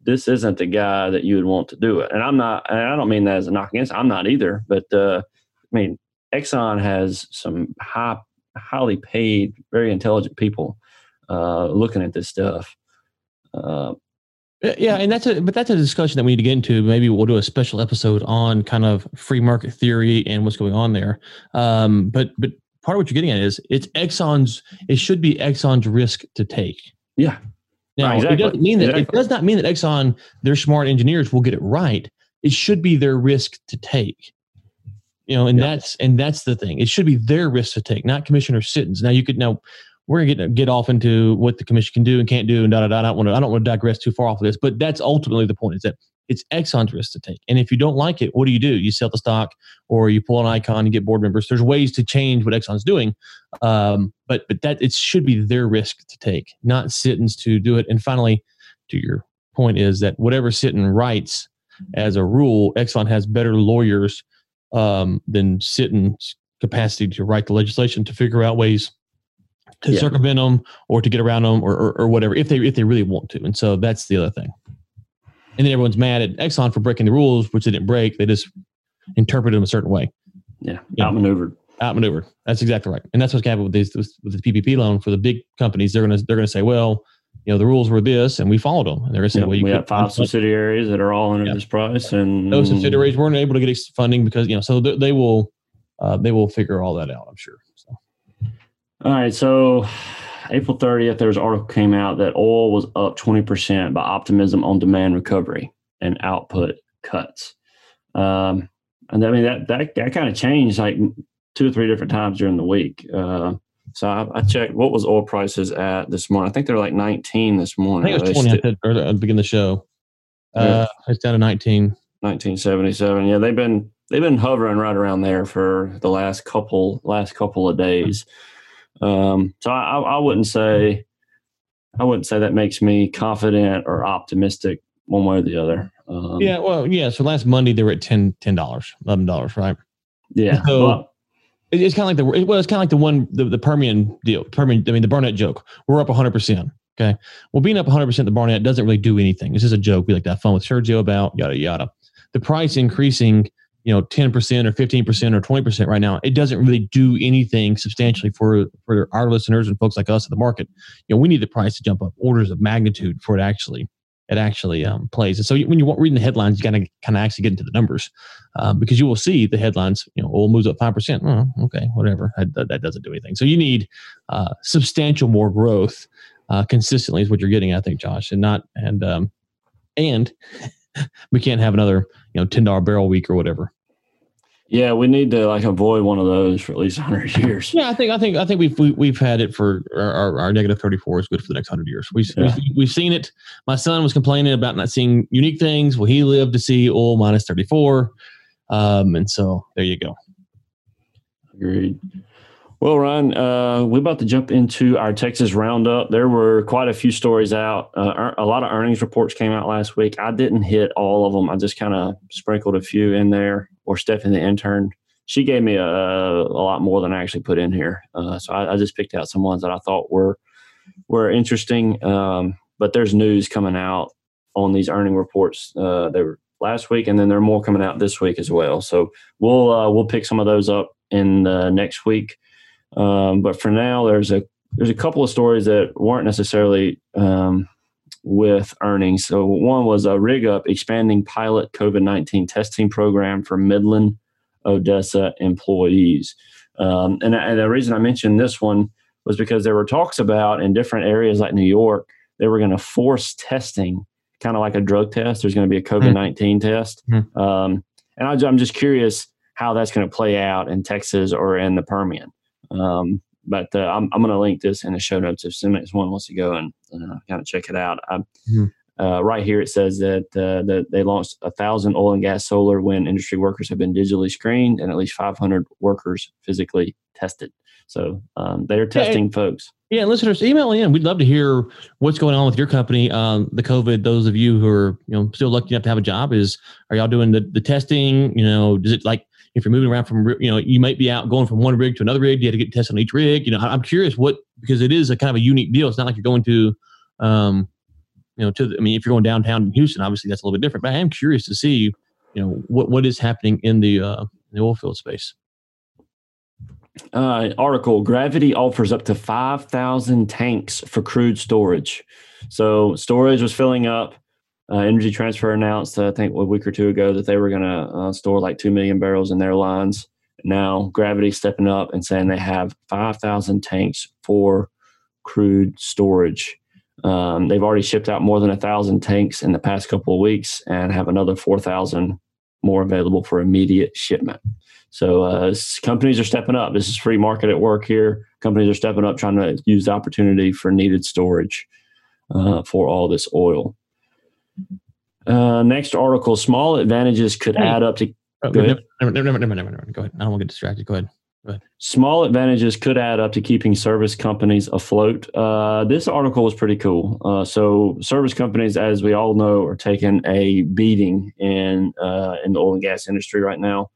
this isn't the guy that you would want to do it. And I'm not, and I don't mean that as a knock against. I'm not either. But uh, I mean, Exxon has some high, highly paid, very intelligent people uh, looking at this stuff. Uh, yeah, and that's a but that's a discussion that we need to get into. Maybe we'll do a special episode on kind of free market theory and what's going on there. Um, but but part of what you're getting at is it's Exxon's. It should be Exxon's risk to take. Yeah, now, right, exactly. it doesn't mean that exactly. it does not mean that Exxon, their smart engineers, will get it right. It should be their risk to take. You know, and yeah. that's and that's the thing. It should be their risk to take, not Commissioner Sitton's. Now you could now we're gonna get get off into what the commission can do and can't do and da da da. I don't want to I don't want to digress too far off of this, but that's ultimately the point. Is that it's Exxon's risk to take. And if you don't like it, what do you do? You sell the stock or you pull an Icahn, and get board members. There's ways to change what Exxon's doing. Um, but but that it should be their risk to take, not Sitton's to do it. And finally, to your point is that whatever Sitton writes as a rule, Exxon has better lawyers um, than Sitton's capacity to write the legislation to figure out ways to yeah. circumvent them or to get around them or, or, or whatever if they if they really want to. And so that's the other thing and then everyone's mad at Exxon for breaking the rules, which they didn't break. They just interpreted them a certain way. Yeah, outmaneuvered. Outmaneuvered. That's exactly right. And that's what's happened with these with the PPP loan for the big companies. They're gonna they're gonna say, well, you know, the rules were this, and we followed them. And they're gonna say, well, you we have five subsidiaries that are all under this price, and those subsidiaries weren't able to get funding because you know, so they, they will uh, they will figure all that out. I'm sure. So. All right, so April 30th, there was an article came out that oil was up 20% by optimism on demand recovery and output cuts. Um, and I mean, that, that, that kind of changed like two or three different times during the week. Uh, so I, I, checked what was oil prices at this morning. I think they're like 19 this morning. I think it was 20 at the, beginning of the show. Uh, yeah. It's down to 19. 1977. Yeah, they've been they've been hovering right around there for the last couple last couple of days. Um, so I, I wouldn't say I wouldn't say that makes me confident or optimistic one way or the other. Um, yeah, well, yeah. So last Monday they were at 10 dollars, eleven dollars, right? Yeah. So well, it's kind of like the well, it's kind of like the one the, the Permian deal. Permian, I mean the Barnett joke. We're up 100. percent Okay. Well, being up 100 percent the Barnett doesn't really do anything. This is a joke. We like to have fun with Sergio about yada yada. The price increasing you know 10% or 15% or 20% right now it doesn't really do anything substantially for for our listeners and folks like us at the market. You know we need the price to jump up orders of magnitude for it actually it actually um, plays. And so when you're reading the headlines you got to kind of actually get into the numbers uh, because you will see the headlines you know oil moves up 5% oh, okay whatever. That, that, doesn't do anything. So you need uh, substantial more growth uh, consistently is what you're getting i think josh and not and um, and we can't have another you know ten dollar barrel week or whatever. Yeah, we need to like avoid one of those for at least hundred years. Yeah, I think I think I think we've we, have we have had it for our, our, negative thirty four is good for the next hundred years. We, yeah. we we've seen it. My son was complaining about not seeing unique things. Well, he lived to see oil minus thirty four, um, and so there you go. Agreed. Well, Ryan, uh, we're about to jump into our Texas roundup. There were quite a few stories out. Uh, a lot of earnings reports came out last week. I didn't hit all of them. I just kind of sprinkled a few in there. Or Stephanie, the intern, she gave me a, a lot more than I actually put in here. Uh, so I, I, just picked out some ones that I thought were were interesting. Um, but there's news coming out on these earning reports. Uh, they were last week, and then there are more coming out this week as well. So we'll uh, we'll pick some of those up in the next week. Um, but for now, there's a there's a couple of stories that weren't necessarily um, with earnings. So one was a RigUp expanding pilot COVID nineteen testing program for Midland Odessa employees. Um, and, and the reason I mentioned this one was because there were talks about in different areas like New York, they were going to force testing, kind of like a drug test. There's going to be a COVID 19 mm-hmm. test. Mm-hmm. Um, and I, am just curious how that's going to play out in Texas or in the Permian. Um, but uh, I'm, I'm going to link this in the show notes if somebody wants to go and uh, kind of check it out. Mm-hmm. Uh, right here it says that uh, that they launched a thousand oil and gas solar wind industry workers have been digitally screened and at least 500 workers physically tested. So um, they're testing yeah, folks. Yeah, listeners, email in. We'd love to hear what's going on with your company. Um, the COVID. Those of you who are you know still lucky enough to have a job, is are y'all doing the, the testing? You know, does it like if you're moving around from you know you might be out going from one rig to another rig. You have to get tested on each rig. You know, I'm curious what because it is a kind of a unique deal. It's not like you're going to, um, you know, to the, I mean, if you're going downtown in Houston, obviously that's a little bit different. But I am curious to see, you know, what what is happening in the uh, the oil field space. Uh, article Gravity offers up to 5,000 tanks for crude storage. So, storage was filling up. Uh, Energy Transfer announced, uh, I think, a week or two ago that they were going to uh, store like 2 million barrels in their lines. Now, Gravity stepping up and saying they have 5,000 tanks for crude storage. Um, they've already shipped out more than a thousand tanks in the past couple of weeks and have another 4,000 more available for immediate shipment. So uh, companies are stepping up. This is free market at work here. Companies are stepping up, trying to use the opportunity for needed storage uh, for all this oil. Uh, next article: Small advantages could add up to. Oh, Go never, ahead. never, never, never, never, never, Go ahead. I don't want to get distracted. Go ahead. Small advantages could add up to keeping service companies afloat. Uh, this article was pretty cool. Uh, so, service companies, as we all know, are taking a beating in uh, in the oil and gas industry right now.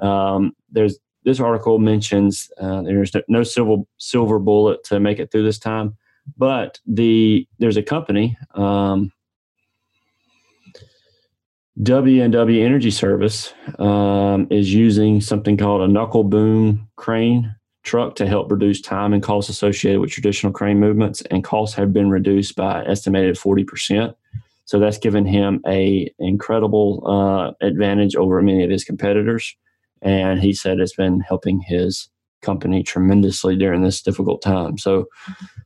Um, there's this article mentions uh, there's no, no silver silver bullet to make it through this time, but the there's a company. Um, W&W Energy Service um, is using something called a knuckle boom crane truck to help reduce time and costs associated with traditional crane movements, and costs have been reduced by estimated forty percent. So that's given him a incredible uh, advantage over many of his competitors, and he said it's been helping his company tremendously during this difficult time. So,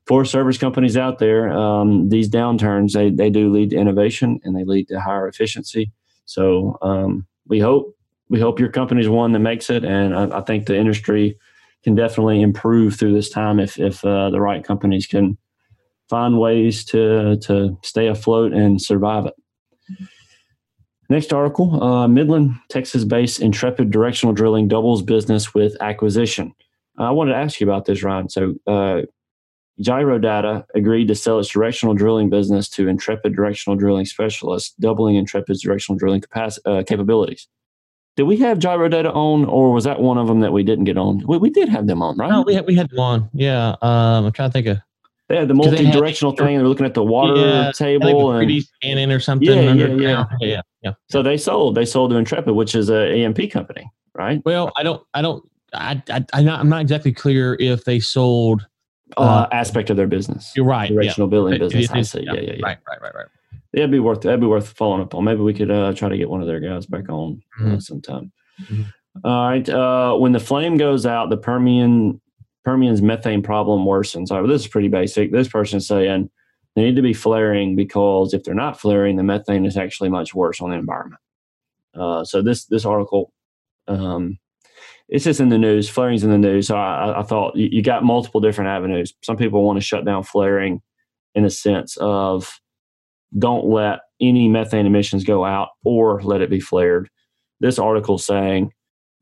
for service companies out there, um, these downturns they they do lead to innovation and they lead to higher efficiency. So um, we hope we hope your company's one that makes it, and I, I think the industry can definitely improve through this time if if uh, the right companies can find ways to to stay afloat and survive it. Next article: uh, Midland, Texas-based Intrepid Directional Drilling doubles business with acquisition. I wanted to ask you about this, Ryan. So. Uh, Gyrodata agreed to sell its directional drilling business to Intrepid Directional Drilling Specialists, doubling Intrepid's directional drilling capac- uh, capabilities. Did we have Gyrodata on, or was that one of them that we didn't get on? We, we did have them on, right? Oh, we had we had one. Yeah. Um, I'm trying to think of they had the 'cause they had- multi-directional thing. They're looking at the water Yeah, table, and 3D scanning or something. Yeah, yeah, yeah. yeah, yeah, yeah. so they sold. They sold to Intrepid, which is a AMP company, right? Well, I don't, I don't, I, I, I'm not, I'm not exactly clear if they sold. Uh, Uh, aspect of their business, You're right. Yeah. directional building It- business. I see. Yeah, yeah, yeah. Right, right, right, right. Yeah, it'd be worth that'd be worth following up on. Maybe we could uh, try to get one of their guys back on uh, Mhm. sometime. Mhm. All right. Uh, when the flame goes out, the Permian Permian's methane problem worsens. All right, well, this is pretty basic. This person's saying they need to be flaring because if they're not flaring, the methane is actually much worse on the environment. Uh, so this this article, um, it's just in the news. Flaring's in the news. So I, I- thought you, you got multiple different avenues. Some people want to shut down flaring in a sense of don't let any methane emissions go out or let it be flared. This article saying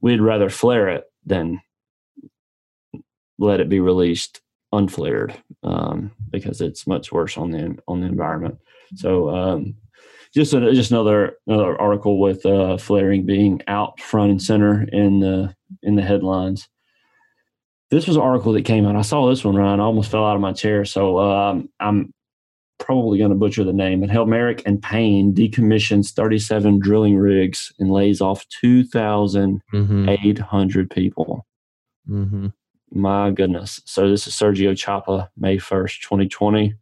we'd rather flare it than let it be released unflared um, because it's much worse on the on the environment. So um, just a, just another another article with uh, flaring being out front and center in the in the headlines. This was an article that came out. I saw this one, Ryan. I almost fell out of my chair. So um, I'm probably going to butcher the name, but Helmerich and Payne decommissions 37 drilling rigs and lays off 2,800 Mm-hmm. people. Mm-hmm. My goodness. So this is Sergio Chapa, May 1st, 2020.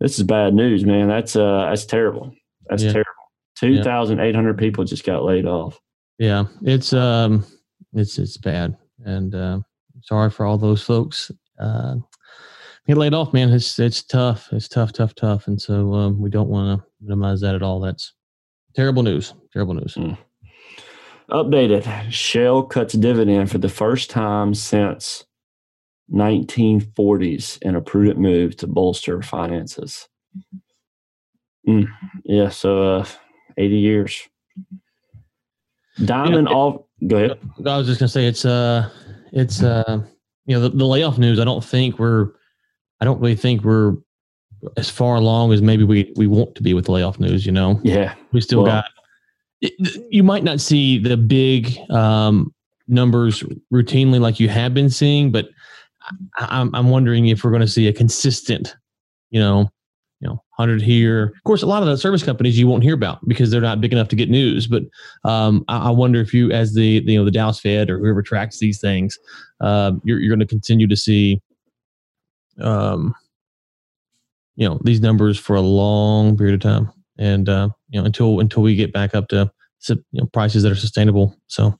This is bad news, man. That's uh that's terrible. That's Yeah. terrible. 2,800 people just got laid off. Yeah, it's um, it's it's bad, and uh, sorry for all those folks. Uh, get laid off, man. It's it's tough. It's tough, tough, tough, and so um, we don't want to minimize that at all. That's terrible news. Terrible news. Updated. Shell cuts dividend for the first time since 1940s in a prudent move to bolster finances. Mm, yeah, so uh, 80 years. Diamond Yeah. off. Go ahead. I was just gonna say it's uh, it's uh, you know the, the layoff news. I don't think we're I don't really think we're as far along as maybe we we want to be with the layoff news. You know, Yeah. we still Well- got. it- You might not see the big um, numbers routinely like you have been seeing, but I, I'm I'm wondering if we're going to see a consistent, you know, you know, hundred here. Of course, a lot of the service companies you won't hear about because they're not big enough to get news. But um, I, I wonder if you, as the you know the Dallas Fed or whoever tracks these things, um, you're you're going to continue to see, um, you know, these numbers for a long period of time, and uh, you know until until we get back up to you know prices that are sustainable. So.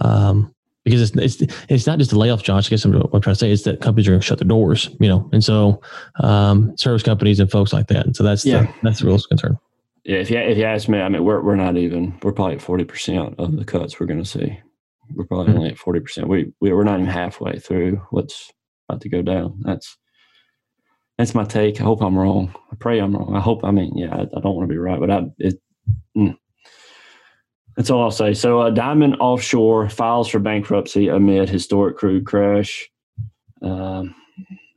Um, because it's, it's it's not just the layoff, Josh. I guess I'm, what I'm trying to say is that companies are going to shut their doors, you know, and so um, service companies and folks like that. And so that's Yeah. the, that's the real concern. Yeah. If you if you ask me, I mean, we're we're not even. We're probably at forty percent of the cuts we're going to see. We're probably Mhm. only at forty percent. We we we're not even halfway through what's about to go down. That's that's my take. I hope I'm wrong. I pray I'm wrong. I hope. I mean, yeah, I, I don't want to be right, but I it. mm. That's all I'll say. So, uh, Diamond Offshore files for bankruptcy amid historic crude crash. Um,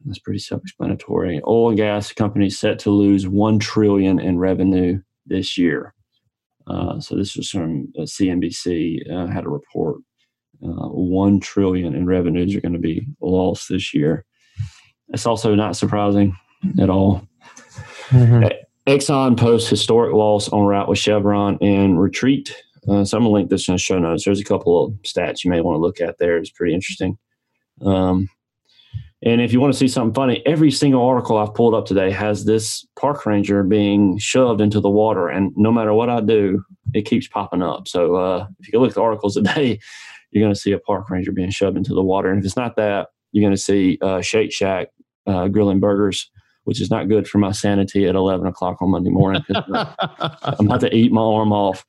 that's pretty self-explanatory. Oil and gas companies set to lose one trillion in revenue this year. Uh, so this was from uh, CNBC uh, had a report. Uh, one trillion in revenues are going to be lost this year. It's also not surprising at all. Exxon posts historic loss on route with Chevron and retreat. Uh, so I'm gonna link this in the show notes. There's a couple of stats you may want to look at there. It's pretty interesting. Um, and if you want to see something funny, every single article I've pulled up today has this park ranger being shoved into the water, and no matter what I do, it keeps popping up. So uh, if you go look at the articles today, you're going to see a park ranger being shoved into the water. And if it's not that, you're going to see uh, Shake Shack uh, grilling burgers, which is not good for my sanity at 11 o'clock on Monday morning. I'm about to eat my arm off.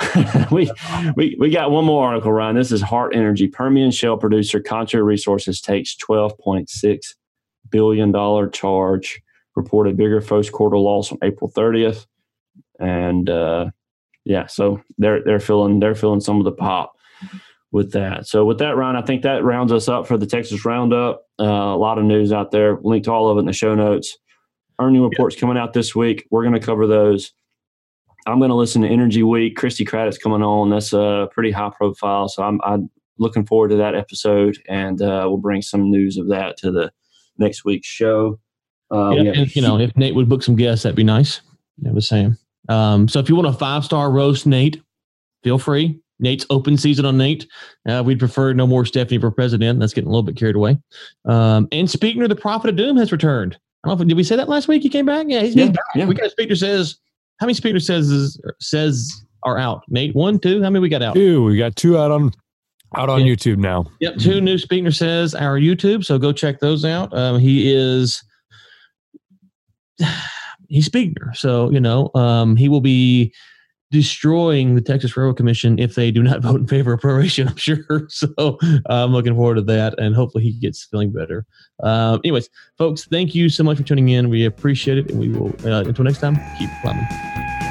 we, we we got one more article, Ryan. This is Hart Energy. Permian shale producer Concho Resources takes 12.6 billion dollar charge. Reported bigger first quarter loss on April 30th, and uh, yeah, so they're they're feeling they're feeling some of the pop with that. So with that, Ryan, I think that rounds us up for the Texas Roundup. Uh, a lot of news out there. Link to all of it in the show notes. Earning reports coming out this week. We're going to cover those. I'm going to listen to Energy Week. Christi Craddick's coming on. That's a pretty high profile, so I'm, I'm looking forward to that episode, and uh, we'll bring some news of that to the next week's show. We Yeah, and, you know, if Nate would book some guests, that'd be nice. I was saying. Um, so if you want a five star roast, Nate, feel free. Nate's open season on Nate. Uh, we'd prefer no more Stephanie for president. That's getting a little bit carried away. Um, and Speaker, the Prophet of Doom, has returned. I don't know if did we say that last week? He came back. Yeah, he's, he's back. yeah. We got a speaker says. How many speaker says is, says are out? Nate, one, two. How many we got out? Two. We got two out on out on Yeah. YouTube now. Yep, two new speaker says our YouTube. So go check those out. Um, he is he's speaker, so you know um, he will be destroying the Texas Railroad Commission if they do not vote in favor of proration. I'm sure. So I'm looking forward to that, and hopefully he gets feeling better. Um, anyways, folks, thank you so much for tuning in. We appreciate it, and we will uh, until next time keep climbing.